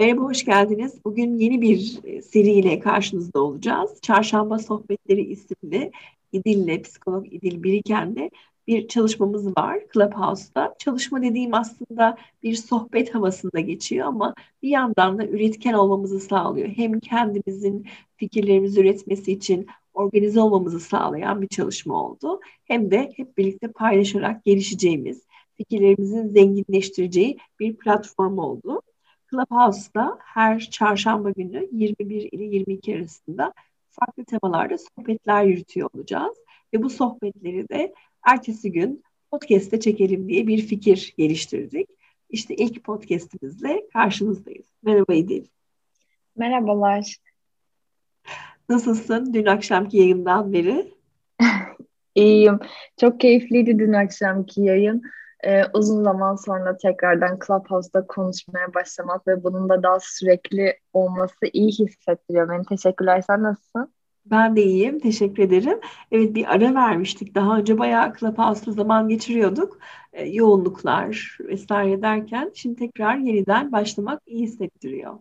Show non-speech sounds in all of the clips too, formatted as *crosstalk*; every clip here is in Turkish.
Merhaba, hoş geldiniz. Bugün yeni bir e, seriyle karşınızda olacağız. Çarşamba Sohbetleri isimli İdil'le, psikolog İdil Biriken'de bir çalışmamız var Clubhouse'da. Çalışma dediğim aslında bir sohbet havasında geçiyor ama bir yandan da üretken olmamızı sağlıyor. Hem kendimizin fikirlerimizi üretmesi için organize olmamızı sağlayan bir çalışma oldu. Hem de hep birlikte paylaşarak gelişeceğimiz, fikirlerimizin zenginleştireceği bir platform oldu. Clubhouse'da her çarşamba günü 21 ile 22 arasında farklı temalarda sohbetler yürütüyor olacağız. Ve bu sohbetleri de ertesi gün podcast'te çekelim diye bir fikir geliştirdik. İşte ilk podcast'imizle karşınızdayız. Merhaba İdil. Merhabalar. Nasılsın dün akşamki yayından beri? *laughs* İyiyim. Çok keyifliydi dün akşamki yayın e, uzun zaman sonra tekrardan Clubhouse'da konuşmaya başlamak ve bunun da daha sürekli olması iyi hissettiriyor beni. Teşekkürler. Sen nasılsın? Ben de iyiyim. Teşekkür ederim. Evet bir ara vermiştik. Daha önce bayağı Clubhouse'da zaman geçiriyorduk. E, yoğunluklar vesaire derken şimdi tekrar yeniden başlamak iyi hissettiriyor.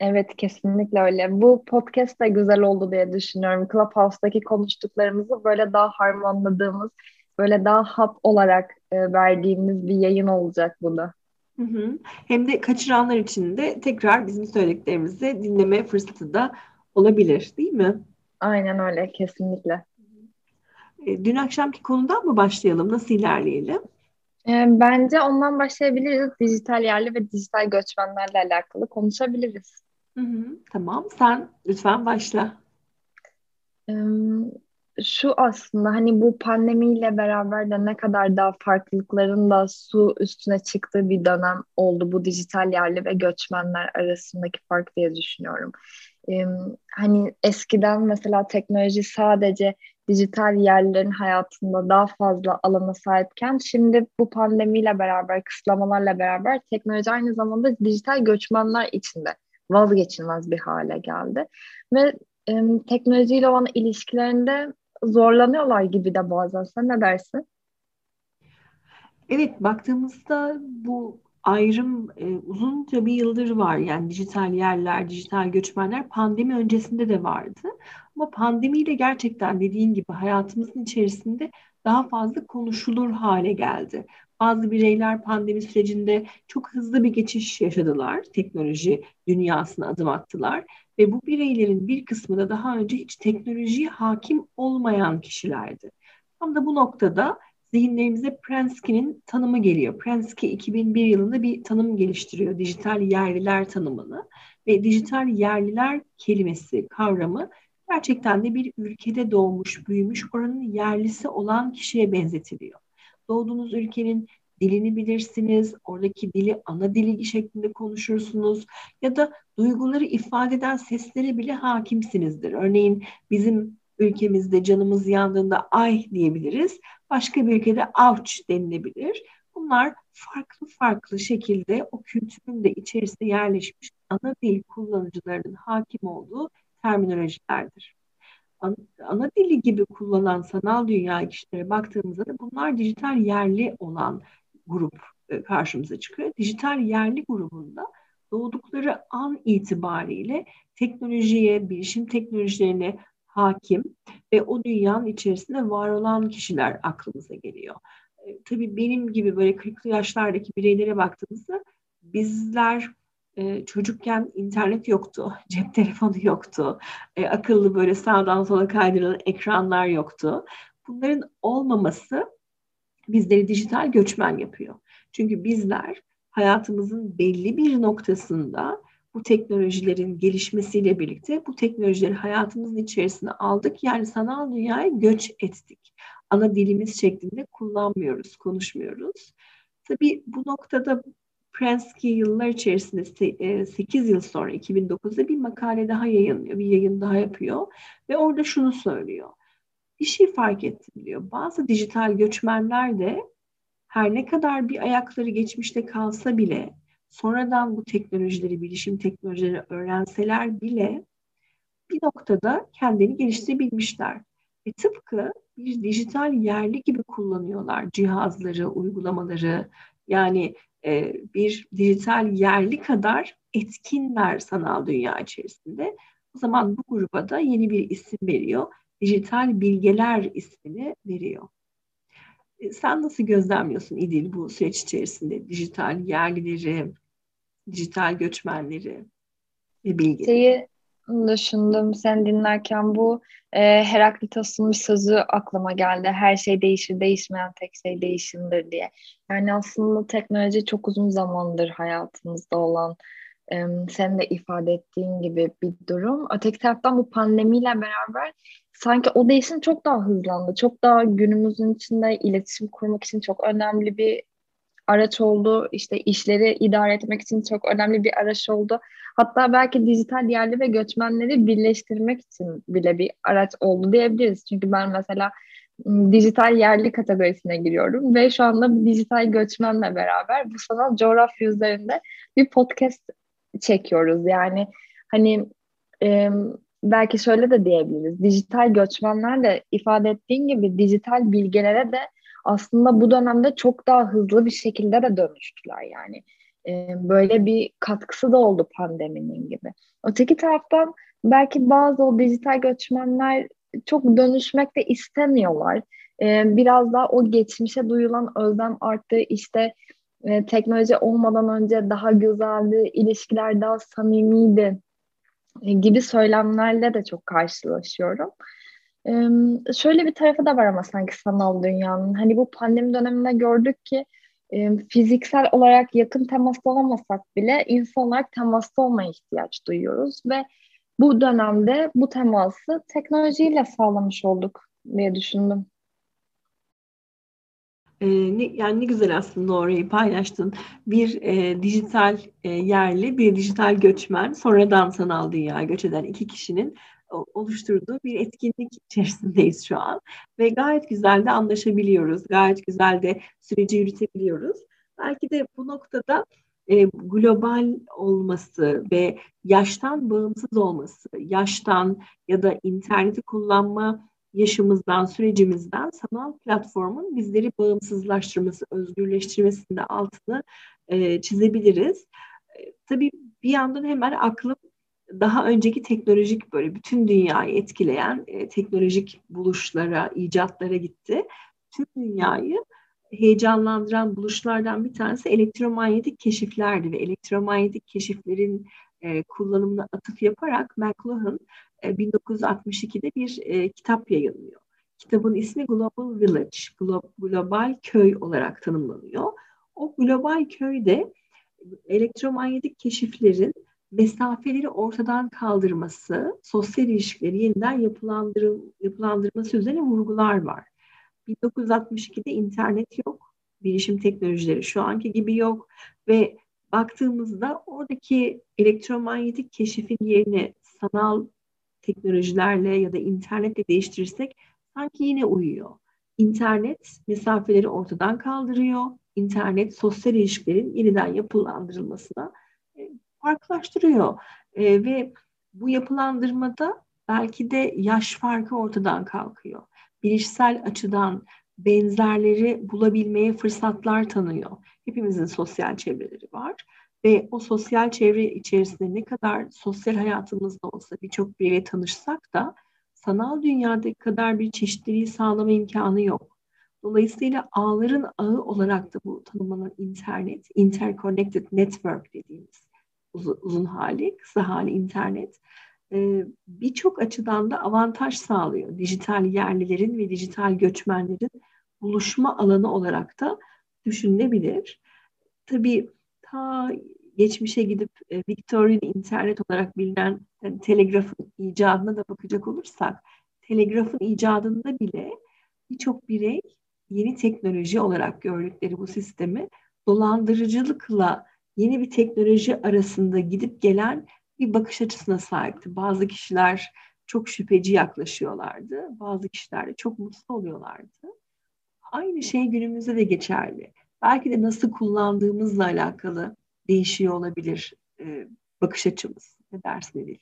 Evet kesinlikle öyle. Bu podcast da güzel oldu diye düşünüyorum. Clubhouse'daki konuştuklarımızı böyle daha harmanladığımız, böyle daha hap olarak e, verdiğimiz bir yayın olacak bu da. Hı hı. Hem de kaçıranlar için de tekrar bizim söylediklerimizi dinleme fırsatı da olabilir değil mi? Aynen öyle kesinlikle. E, dün akşamki konudan mı başlayalım? Nasıl ilerleyelim? E, bence ondan başlayabiliriz. Dijital yerli ve dijital göçmenlerle alakalı konuşabiliriz. Hı hı, tamam. Sen lütfen başla şu aslında hani bu pandemiyle beraber de ne kadar daha farklılıkların da su üstüne çıktığı bir dönem oldu bu dijital yerli ve göçmenler arasındaki fark diye düşünüyorum. Ee, hani eskiden mesela teknoloji sadece dijital yerlerin hayatında daha fazla alana sahipken şimdi bu pandemiyle beraber kısıtlamalarla beraber teknoloji aynı zamanda dijital göçmenler içinde vazgeçilmez bir hale geldi ve e, teknolojiyle olan ilişkilerinde zorlanıyorlar gibi de bazen. Sen ne dersin? Evet, baktığımızda bu ayrım e, uzunca bir yıldır var. Yani dijital yerler, dijital göçmenler pandemi öncesinde de vardı. Ama pandemiyle gerçekten dediğin gibi hayatımızın içerisinde daha fazla konuşulur hale geldi. Bazı bireyler pandemi sürecinde çok hızlı bir geçiş yaşadılar. Teknoloji dünyasına adım attılar. Ve bu bireylerin bir kısmı da daha önce hiç teknolojiye hakim olmayan kişilerdi. Tam da bu noktada zihinlerimize Prensky'nin tanımı geliyor. Prensky 2001 yılında bir tanım geliştiriyor. Dijital yerliler tanımını. Ve dijital yerliler kelimesi, kavramı gerçekten de bir ülkede doğmuş, büyümüş, oranın yerlisi olan kişiye benzetiliyor. Doğduğunuz ülkenin dilini bilirsiniz, oradaki dili ana dili şeklinde konuşursunuz ya da duyguları ifade eden seslere bile hakimsinizdir. Örneğin bizim ülkemizde canımız yandığında ay diyebiliriz. Başka bir ülkede avç denilebilir. Bunlar farklı farklı şekilde o kültürün de içerisinde yerleşmiş ana dil kullanıcılarının hakim olduğu terminolojilerdir. Ana, dili gibi kullanan sanal dünya kişilere baktığımızda da bunlar dijital yerli olan grup e, karşımıza çıkıyor. Dijital yerli grubunda doğdukları an itibariyle teknolojiye, bilişim teknolojilerine hakim ve o dünyanın içerisinde var olan kişiler aklımıza geliyor. E, tabii benim gibi böyle 40'lı yaşlardaki bireylere baktığımızda bizler e, çocukken internet yoktu, *laughs* cep telefonu yoktu, e, akıllı böyle sağdan sola kaydırılan ekranlar yoktu. Bunların olmaması bizleri dijital göçmen yapıyor. Çünkü bizler hayatımızın belli bir noktasında bu teknolojilerin gelişmesiyle birlikte bu teknolojileri hayatımızın içerisine aldık. Yani sanal dünyaya göç ettik. Ana dilimiz şeklinde kullanmıyoruz, konuşmuyoruz. Tabii bu noktada Prensky yıllar içerisinde 8 e, yıl sonra 2009'da bir makale daha yayınlıyor, bir yayın daha yapıyor ve orada şunu söylüyor bir şey fark ettim diyor. Bazı dijital göçmenler de her ne kadar bir ayakları geçmişte kalsa bile sonradan bu teknolojileri, bilişim teknolojileri öğrenseler bile bir noktada kendini geliştirebilmişler. Ve tıpkı bir dijital yerli gibi kullanıyorlar cihazları, uygulamaları. Yani e, bir dijital yerli kadar etkinler sanal dünya içerisinde. O zaman bu gruba da yeni bir isim veriyor. Dijital bilgeler ismini veriyor. E, sen nasıl gözlemliyorsun İdil bu süreç içerisinde dijital yerlileri, dijital göçmenleri ve bilgileri? Şeyi düşündüm sen dinlerken bu e, Heraklitos'un bir sözü aklıma geldi. Her şey değişir, değişmeyen tek şey değişimdir diye. Yani aslında teknoloji çok uzun zamandır hayatımızda olan e, senin de ifade ettiğin gibi bir durum. Öteki taraftan bu pandemiyle beraber sanki o değişim çok daha hızlandı. Çok daha günümüzün içinde iletişim kurmak için çok önemli bir araç oldu. İşte işleri idare etmek için çok önemli bir araç oldu. Hatta belki dijital yerli ve göçmenleri birleştirmek için bile bir araç oldu diyebiliriz. Çünkü ben mesela dijital yerli kategorisine giriyorum ve şu anda dijital göçmenle beraber bu sanal coğrafya üzerinde bir podcast çekiyoruz. Yani hani e, belki şöyle de diyebiliriz. Dijital göçmenler de ifade ettiğin gibi dijital bilgilere de aslında bu dönemde çok daha hızlı bir şekilde de dönüştüler yani. E, böyle bir katkısı da oldu pandeminin gibi. Öteki taraftan belki bazı o dijital göçmenler çok dönüşmek de istemiyorlar. E, biraz daha o geçmişe duyulan özlem arttı. İşte e, teknoloji olmadan önce daha güzeldi, ilişkiler daha samimiydi gibi söylemlerle de çok karşılaşıyorum. E, şöyle bir tarafı da var ama sanki sanal dünyanın. Hani bu pandemi döneminde gördük ki fiziksel olarak yakın temasta olamasak bile insan olarak temasta olmaya ihtiyaç duyuyoruz ve bu dönemde bu teması teknolojiyle sağlamış olduk diye düşündüm. E, ne, yani ne güzel aslında orayı paylaştın. Bir e, dijital e, yerli, bir dijital göçmen, sonradan sanal dünyaya göç eden iki kişinin oluşturduğu bir etkinlik içerisindeyiz şu an. Ve gayet güzel de anlaşabiliyoruz. Gayet güzel de süreci yürütebiliyoruz. Belki de bu noktada e, global olması ve yaştan bağımsız olması, yaştan ya da interneti kullanma yaşımızdan, sürecimizden sanal platformun bizleri bağımsızlaştırması, özgürleştirmesinde altını e, çizebiliriz. E, tabii bir yandan hemen aklım daha önceki teknolojik böyle bütün dünyayı etkileyen e, teknolojik buluşlara, icatlara gitti. Tüm dünyayı heyecanlandıran buluşlardan bir tanesi elektromanyetik keşiflerdi ve elektromanyetik keşiflerin e, kullanımına atıf yaparak McLuhan e, 1962'de bir e, kitap yayınlıyor. Kitabın ismi Global Village, Glo- global köy olarak tanımlanıyor. O global köyde elektromanyetik keşiflerin mesafeleri ortadan kaldırması, sosyal ilişkileri yeniden yapılandırıl yapılandırması üzerine vurgular var. 1962'de internet yok, bilişim teknolojileri şu anki gibi yok ve baktığımızda oradaki elektromanyetik keşifin yerini sanal teknolojilerle ya da internetle değiştirirsek sanki yine uyuyor. İnternet mesafeleri ortadan kaldırıyor. İnternet sosyal ilişkilerin yeniden yapılandırılmasına farklılaştırıyor. E, ve bu yapılandırmada belki de yaş farkı ortadan kalkıyor. Bilişsel açıdan benzerleri bulabilmeye fırsatlar tanıyor. Hepimizin sosyal çevreleri var ve o sosyal çevre içerisinde ne kadar sosyal hayatımızda olsa birçok biriyle tanışsak da sanal dünyadaki kadar bir çeşitliliği sağlama imkanı yok. Dolayısıyla ağların ağı olarak da bu tanımlanan internet, interconnected network dediğimiz uzun, uzun hali, kısa hali internet e, birçok açıdan da avantaj sağlıyor. Dijital yerlilerin ve dijital göçmenlerin buluşma alanı olarak da düşünülebilir. Tabii ta geçmişe gidip e, Victorian internet olarak bilinen yani telegrafın icadına da bakacak olursak telegrafın icadında bile birçok birey yeni teknoloji olarak gördükleri bu sistemi dolandırıcılıkla yeni bir teknoloji arasında gidip gelen bir bakış açısına sahipti. Bazı kişiler çok şüpheci yaklaşıyorlardı. Bazı kişiler de çok mutlu oluyorlardı. Aynı şey günümüzde de geçerli. Belki de nasıl kullandığımızla alakalı değişiyor olabilir e, bakış açımız. Ne dersin Edil?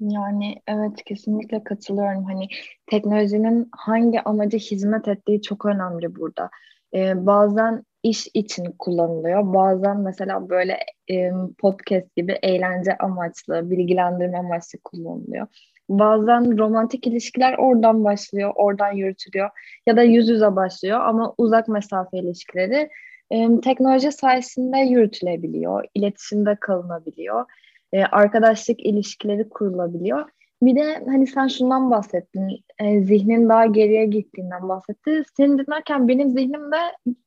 Yani evet kesinlikle katılıyorum. Hani teknolojinin hangi amaca hizmet ettiği çok önemli burada. Ee, bazen iş için kullanılıyor. Bazen mesela böyle e, podcast gibi eğlence amaçlı, bilgilendirme amaçlı kullanılıyor. Bazen romantik ilişkiler oradan başlıyor, oradan yürütülüyor ya da yüz yüze başlıyor ama uzak mesafe ilişkileri e, teknoloji sayesinde yürütülebiliyor, iletişimde kalınabiliyor, e, arkadaşlık ilişkileri kurulabiliyor. Bir de hani sen şundan bahsettin, e, zihnin daha geriye gittiğinden bahsetti. Seni dinlerken benim zihnim de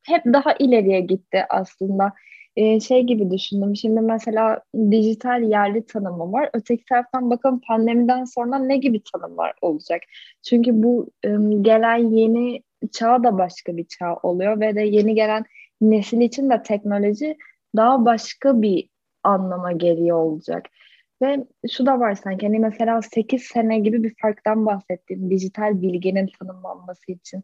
hep daha ileriye gitti aslında. E, şey gibi düşündüm, şimdi mesela dijital yerli tanımı var. Öteki taraftan bakalım pandemiden sonra ne gibi tanımlar olacak? Çünkü bu e, gelen yeni çağ da başka bir çağ oluyor ve de yeni gelen nesil için de teknoloji daha başka bir anlama geliyor olacak. Ve şu da var sanki hani mesela 8 sene gibi bir farktan bahsettim dijital bilginin tanımlanması için.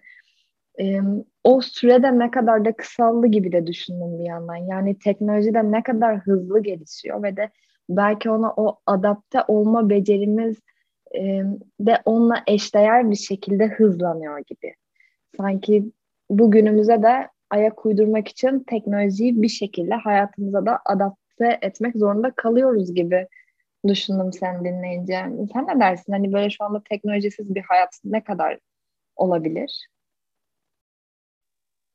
Ee, o sürede ne kadar da kısaldı gibi de düşündüm bir yandan. Yani teknoloji de ne kadar hızlı gelişiyor ve de belki ona o adapte olma becerimiz e, de onunla eşdeğer bir şekilde hızlanıyor gibi. Sanki bugünümüze de ayak uydurmak için teknolojiyi bir şekilde hayatımıza da adapte etmek zorunda kalıyoruz gibi düşündüm sen dinleyince. Sen ne dersin? Hani böyle şu anda teknolojisiz bir hayat ne kadar olabilir?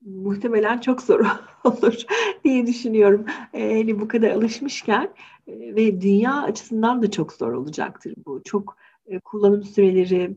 Muhtemelen çok zor *laughs* olur diye düşünüyorum. Ee, hani bu kadar alışmışken e, ve dünya açısından da çok zor olacaktır bu. Çok e, kullanım süreleri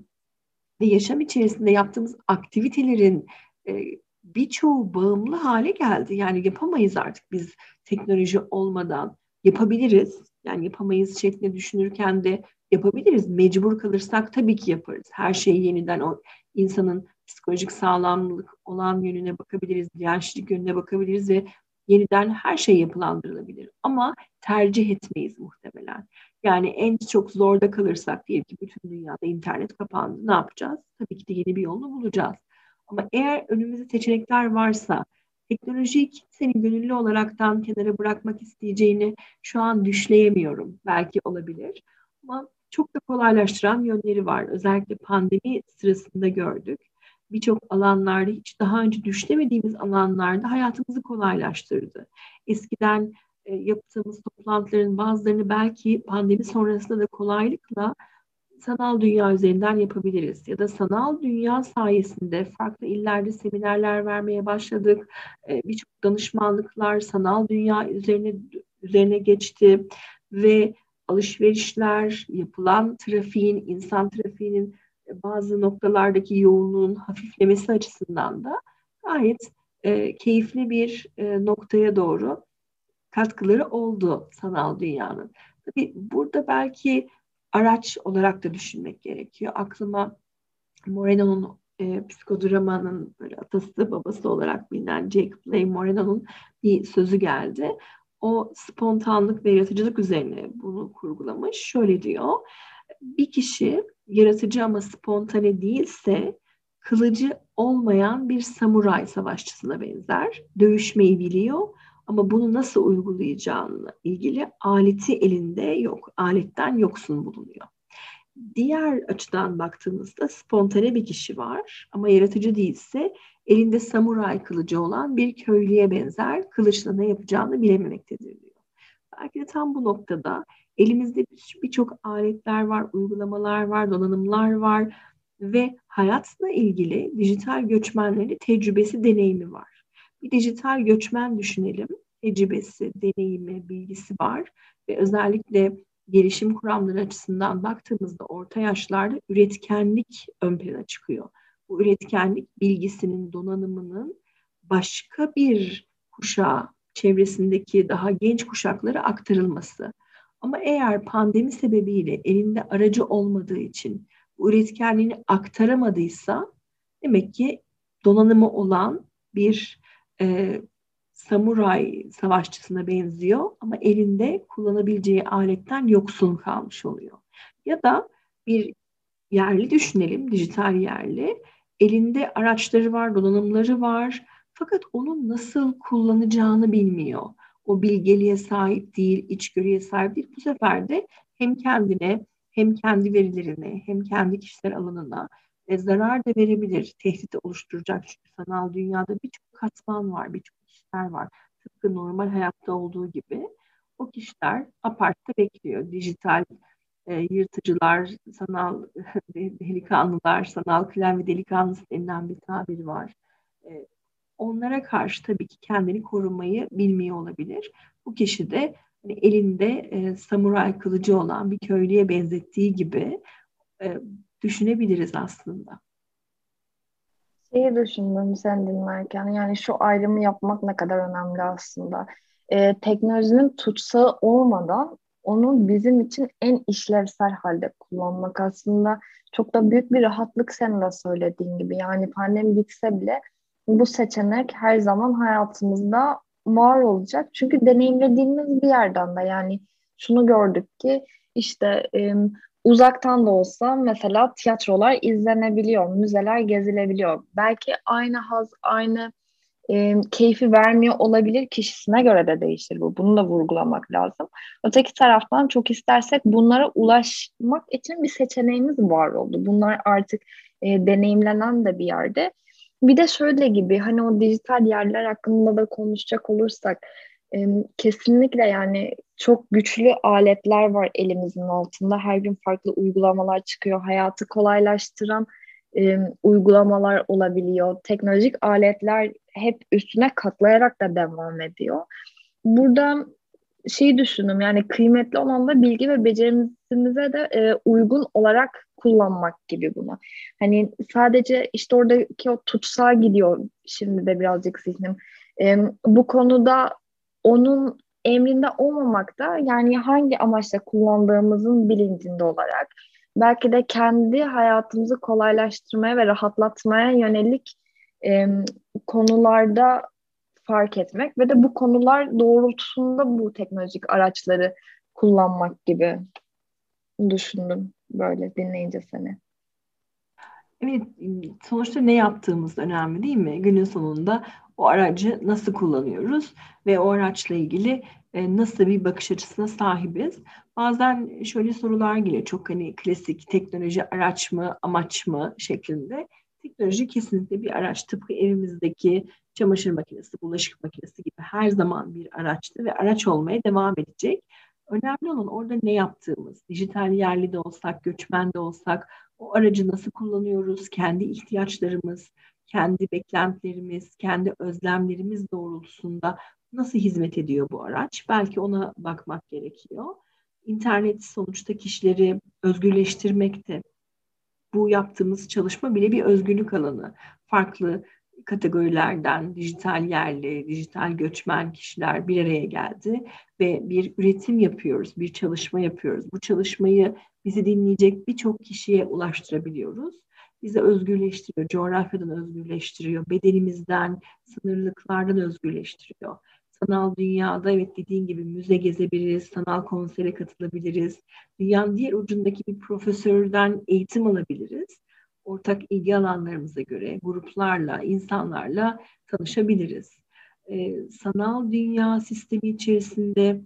ve yaşam içerisinde yaptığımız aktivitelerin e, birçoğu bağımlı hale geldi. Yani yapamayız artık biz teknoloji olmadan. Yapabiliriz yani yapamayız şeklinde düşünürken de yapabiliriz. Mecbur kalırsak tabii ki yaparız. Her şeyi yeniden o insanın psikolojik sağlamlık olan yönüne bakabiliriz, dirençlik yönüne bakabiliriz ve yeniden her şey yapılandırılabilir. Ama tercih etmeyiz muhtemelen. Yani en çok zorda kalırsak diyelim ki bütün dünyada internet kapandı. Ne yapacağız? Tabii ki de yeni bir yolunu bulacağız. Ama eğer önümüzde seçenekler varsa teknolojiyi kimsenin gönüllü olaraktan kenara bırakmak isteyeceğini şu an düşleyemiyorum. Belki olabilir. Ama çok da kolaylaştıran yönleri var. Özellikle pandemi sırasında gördük. Birçok alanlarda hiç daha önce düşlemediğimiz alanlarda hayatımızı kolaylaştırdı. Eskiden e, yaptığımız toplantıların bazılarını belki pandemi sonrasında da kolaylıkla sanal dünya üzerinden yapabiliriz. Ya da sanal dünya sayesinde farklı illerde seminerler vermeye başladık. Ee, birçok danışmanlıklar sanal dünya üzerine üzerine geçti ve alışverişler, yapılan trafiğin, insan trafiğinin bazı noktalardaki yoğunluğun hafiflemesi açısından da gayet e, keyifli bir e, noktaya doğru katkıları oldu sanal dünyanın. Tabii burada belki araç olarak da düşünmek gerekiyor. Aklıma Moreno'nun e, psikodramanın böyle atası babası olarak bilinen Jacob Leigh Moreno'nun bir sözü geldi. O spontanlık ve yaratıcılık üzerine bunu kurgulamış. Şöyle diyor. Bir kişi yaratıcı ama spontane değilse kılıcı olmayan bir samuray savaşçısına benzer. Dövüşmeyi biliyor ama bunu nasıl uygulayacağını ilgili aleti elinde yok. Aletten yoksun bulunuyor. Diğer açıdan baktığımızda spontane bir kişi var ama yaratıcı değilse elinde samuray kılıcı olan bir köylüye benzer kılıçla ne yapacağını bilememektedir diyor. Belki de tam bu noktada elimizde birçok aletler var, uygulamalar var, donanımlar var ve hayatla ilgili dijital göçmenlerin tecrübesi, deneyimi var bir dijital göçmen düşünelim. Tecrübesi, deneyimi, bilgisi var ve özellikle gelişim kuramları açısından baktığımızda orta yaşlarda üretkenlik ön plana çıkıyor. Bu üretkenlik bilgisinin, donanımının başka bir kuşağa, çevresindeki daha genç kuşaklara aktarılması. Ama eğer pandemi sebebiyle elinde aracı olmadığı için bu üretkenliğini aktaramadıysa demek ki donanımı olan bir e, samuray savaşçısına benziyor ama elinde kullanabileceği aletten yoksun kalmış oluyor. Ya da bir yerli düşünelim, dijital yerli. Elinde araçları var, donanımları var. Fakat onu nasıl kullanacağını bilmiyor. O bilgeliğe sahip değil, içgörüye sahip değil. Bu sefer de hem kendine hem kendi verilerine hem kendi kişisel alanına e, zarar da verebilir, tehdit oluşturacak. Çünkü sanal dünyada birçok katman var, birçok kişiler var. Tıpkı normal hayatta olduğu gibi. O kişiler apartta bekliyor. Dijital e, yırtıcılar, sanal *laughs* delikanlılar, sanal klavye delikanlısı denilen bir tabir var. E, onlara karşı tabii ki kendini korumayı bilmiyor olabilir. Bu kişi de hani elinde e, samuray kılıcı olan bir köylüye benzettiği gibi e, düşünebiliriz aslında. Şeyi düşündüm sen dinlerken yani şu ayrımı yapmak ne kadar önemli aslında. Ee, teknolojinin tutsağı olmadan onu bizim için en işlevsel halde kullanmak aslında çok da büyük bir rahatlık senin de söylediğin gibi. Yani pandemi bitse bile bu seçenek her zaman hayatımızda var olacak. Çünkü deneyimlediğimiz bir yerden de yani şunu gördük ki işte e, uzaktan da olsa mesela tiyatrolar izlenebiliyor, müzeler gezilebiliyor. Belki aynı haz, aynı e, keyfi vermiyor olabilir kişisine göre de değişir bu. Bunu da vurgulamak lazım. Öteki taraftan çok istersek bunlara ulaşmak için bir seçeneğimiz var oldu. Bunlar artık e, deneyimlenen de bir yerde. Bir de şöyle gibi hani o dijital yerler hakkında da konuşacak olursak kesinlikle yani çok güçlü aletler var elimizin altında. Her gün farklı uygulamalar çıkıyor. Hayatı kolaylaştıran uygulamalar olabiliyor. Teknolojik aletler hep üstüne katlayarak da devam ediyor. Burada şeyi düşündüm yani kıymetli olan da bilgi ve becerimize de e, uygun olarak kullanmak gibi bunu. Hani sadece işte oradaki o tutsağa gidiyor şimdi de birazcık zihnim. E, bu konuda onun emrinde olmamak da yani hangi amaçla kullandığımızın bilincinde olarak belki de kendi hayatımızı kolaylaştırmaya ve rahatlatmaya yönelik e, konularda fark etmek ve de bu konular doğrultusunda bu teknolojik araçları kullanmak gibi düşündüm böyle dinleyince seni. Evet, sonuçta ne yaptığımız önemli değil mi? Günün sonunda o aracı nasıl kullanıyoruz ve o araçla ilgili e, nasıl bir bakış açısına sahibiz? Bazen şöyle sorular geliyor. Çok hani klasik teknoloji araç mı, amaç mı şeklinde. Teknoloji kesinlikle bir araç. Tıpkı evimizdeki çamaşır makinesi, bulaşık makinesi gibi her zaman bir araçtı ve araç olmaya devam edecek. Önemli olan orada ne yaptığımız, dijital yerli de olsak, göçmen de olsak, o aracı nasıl kullanıyoruz, kendi ihtiyaçlarımız, kendi beklentilerimiz, kendi özlemlerimiz doğrultusunda nasıl hizmet ediyor bu araç? Belki ona bakmak gerekiyor. İnternet sonuçta kişileri özgürleştirmekte. Bu yaptığımız çalışma bile bir özgürlük alanı. Farklı kategorilerden dijital yerli, dijital göçmen kişiler bir araya geldi ve bir üretim yapıyoruz, bir çalışma yapıyoruz. Bu çalışmayı bizi dinleyecek birçok kişiye ulaştırabiliyoruz. Bizi özgürleştiriyor, coğrafyadan özgürleştiriyor, bedenimizden, sınırlıklardan özgürleştiriyor. Sanal dünyada evet dediğin gibi müze gezebiliriz, sanal konsere katılabiliriz. Dünyanın diğer ucundaki bir profesörden eğitim alabiliriz ortak ilgi alanlarımıza göre gruplarla, insanlarla tanışabiliriz. Ee, sanal dünya sistemi içerisinde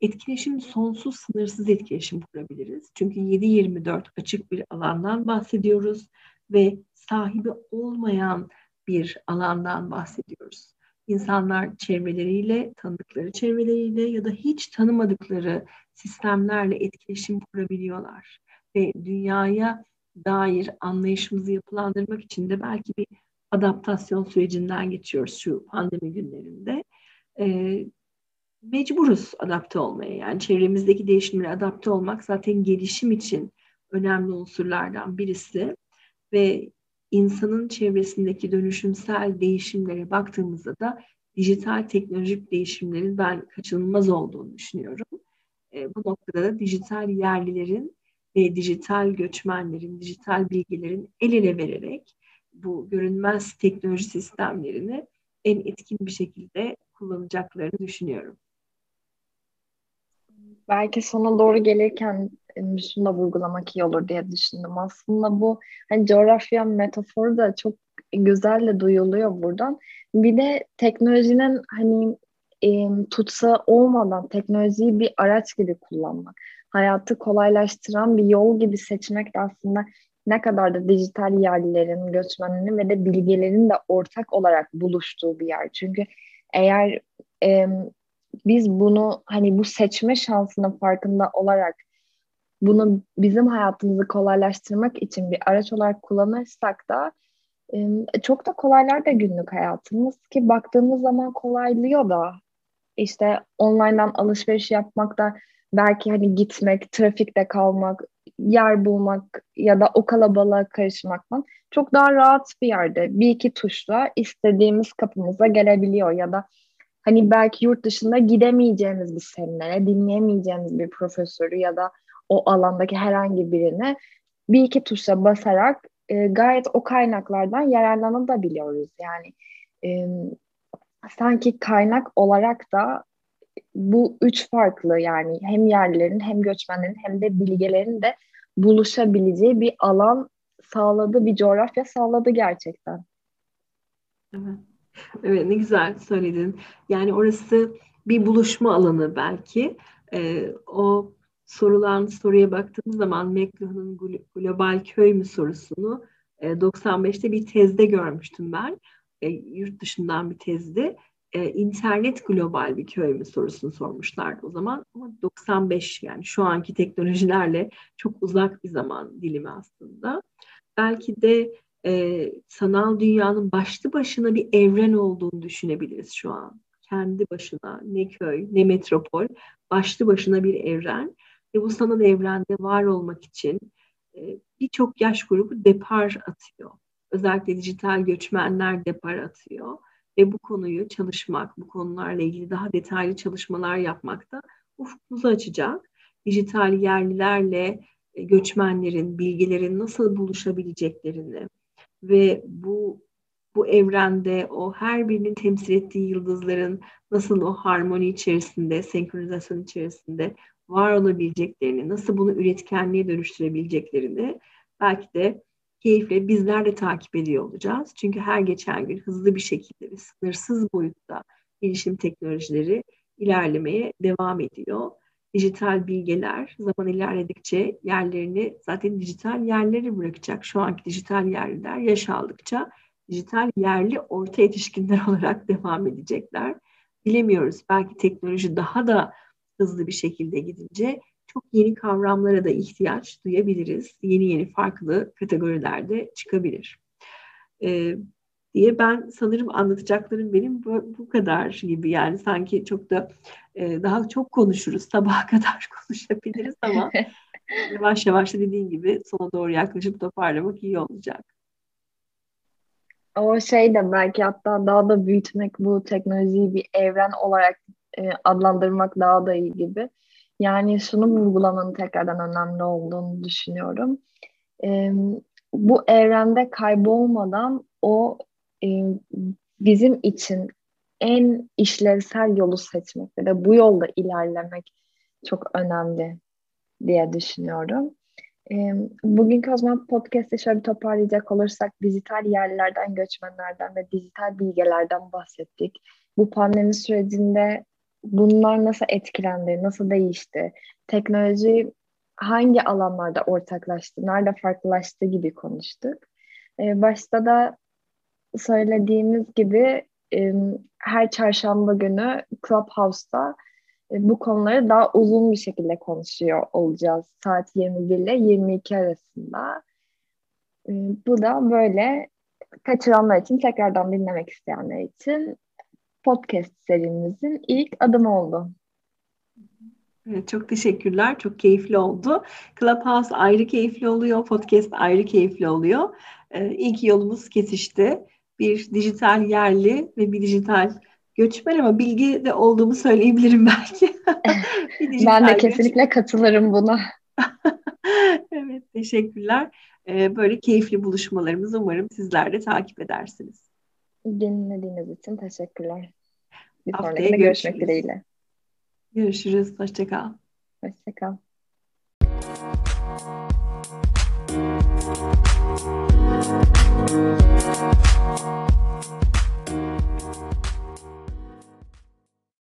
etkileşim sonsuz sınırsız etkileşim kurabiliriz. Çünkü 7-24 açık bir alandan bahsediyoruz ve sahibi olmayan bir alandan bahsediyoruz. İnsanlar çevreleriyle, tanıdıkları çevreleriyle ya da hiç tanımadıkları sistemlerle etkileşim kurabiliyorlar. Ve dünyaya dair anlayışımızı yapılandırmak için de belki bir adaptasyon sürecinden geçiyoruz şu pandemi günlerinde. Ee, mecburuz adapte olmaya. Yani çevremizdeki değişimlere adapte olmak zaten gelişim için önemli unsurlardan birisi ve insanın çevresindeki dönüşümsel değişimlere baktığımızda da dijital teknolojik değişimlerin ben kaçınılmaz olduğunu düşünüyorum. E, bu noktada da dijital yerlilerin ve dijital göçmenlerin, dijital bilgilerin el ele vererek bu görünmez teknoloji sistemlerini en etkin bir şekilde kullanacaklarını düşünüyorum. Belki sona doğru gelirken şunu da vurgulamak iyi olur diye düşündüm. Aslında bu hani coğrafya metaforu da çok güzel de duyuluyor buradan. Bir de teknolojinin hani e, tutsa olmadan teknolojiyi bir araç gibi kullanmak hayatı kolaylaştıran bir yol gibi seçmek de aslında ne kadar da dijital yerlilerin, göçmenlerin ve de bilgelerin de ortak olarak buluştuğu bir yer. Çünkü Eğer e, biz bunu hani bu seçme şansının farkında olarak bunu bizim hayatımızı kolaylaştırmak için bir araç olarak kullanırsak da e, çok da kolaylar da günlük hayatımız ki baktığımız zaman kolaylıyor da işte online'dan alışveriş yapmak da belki hani gitmek, trafikte kalmak, yer bulmak ya da o kalabalığa karışmaktan çok daha rahat bir yerde bir iki tuşla istediğimiz kapımıza gelebiliyor ya da hani belki yurt dışında gidemeyeceğimiz bir seminere, dinleyemeyeceğimiz bir profesörü ya da o alandaki herhangi birini bir iki tuşla basarak e, gayet o kaynaklardan yararlanabiliyoruz. Yani e, sanki kaynak olarak da bu üç farklı yani hem yerlerin hem göçmenlerin hem de bilgelerin de buluşabileceği bir alan sağladı, bir coğrafya sağladı gerçekten. Evet. Evet ne güzel söyledin. Yani orası bir buluşma alanı belki. Ee, o sorulan soruya baktığımız zaman McLuhan'ın global köy mü sorusunu e, 95'te bir tezde görmüştüm ben. E, yurt dışından bir tezde. E, internet global bir köy mü sorusunu sormuşlardı o zaman. Ama 95 yani şu anki teknolojilerle çok uzak bir zaman dilimi aslında. Belki de e, sanal dünyanın başlı başına bir evren olduğunu düşünebiliriz şu an. Kendi başına ne köy ne metropol başlı başına bir evren. Ve bu sanal evrende var olmak için e, birçok yaş grubu depar atıyor. Özellikle dijital göçmenler depar atıyor. Ve bu konuyu çalışmak, bu konularla ilgili daha detaylı çalışmalar yapmak da ufkumuzu açacak. Dijital yerlilerle e, göçmenlerin, bilgilerin nasıl buluşabileceklerini, ve bu bu evrende o her birinin temsil ettiği yıldızların nasıl o harmoni içerisinde, senkronizasyon içerisinde var olabileceklerini, nasıl bunu üretkenliğe dönüştürebileceklerini belki de keyifle bizler de takip ediyor olacağız. Çünkü her geçen gün hızlı bir şekilde ve sınırsız boyutta gelişim teknolojileri ilerlemeye devam ediyor dijital bilgeler zaman ilerledikçe yerlerini zaten dijital yerleri bırakacak. Şu anki dijital yerliler yaş aldıkça dijital yerli orta yetişkinler *laughs* olarak devam edecekler. Bilemiyoruz. Belki teknoloji daha da hızlı bir şekilde gidince çok yeni kavramlara da ihtiyaç duyabiliriz. Yeni yeni farklı kategorilerde çıkabilir. Ee, diye ben sanırım anlatacaklarım benim bu, bu kadar gibi yani sanki çok da e, daha çok konuşuruz sabaha *laughs* kadar konuşabiliriz ama *laughs* yavaş yavaş da dediğin gibi sona doğru yaklaşıp toparlamak iyi olacak. O şey de belki hatta daha da büyütmek bu teknolojiyi bir evren olarak e, adlandırmak daha da iyi gibi. Yani şunu vurgulamanın tekrardan önemli olduğunu düşünüyorum. E, bu evrende kaybolmadan o e, bizim için en işlevsel yolu seçmek ve bu yolda ilerlemek çok önemli diye düşünüyorum. Bugünkü o zaman podcast'i şöyle toparlayacak olursak dijital yerlerden, göçmenlerden ve dijital bilgelerden bahsettik. Bu pandemi sürecinde bunlar nasıl etkilendi, nasıl değişti, teknoloji hangi alanlarda ortaklaştı, nerede farklılaştı gibi konuştuk. Ee, başta da söylediğimiz gibi her çarşamba günü Clubhouse'da bu konuları daha uzun bir şekilde konuşuyor olacağız. Saat 21 ile 22 arasında. Bu da böyle kaçıranlar için, tekrardan dinlemek isteyenler için podcast serimizin ilk adımı oldu. Evet, çok teşekkürler. Çok keyifli oldu. Clubhouse ayrı keyifli oluyor. Podcast ayrı keyifli oluyor. Ee, ilk yolumuz kesişti bir dijital yerli ve bir dijital göçmen ama bilgi de olduğumu söyleyebilirim *laughs* belki. *laughs* ben de kesinlikle göçmen. katılırım buna. *laughs* evet, teşekkürler. Ee, böyle keyifli buluşmalarımızı umarım sizler de takip edersiniz. Dinlediğiniz için teşekkürler. Bir Haftaya sonrakinde görüşmek dileğiyle. Görüşürüz. Hoşçakal. Hoşçakal.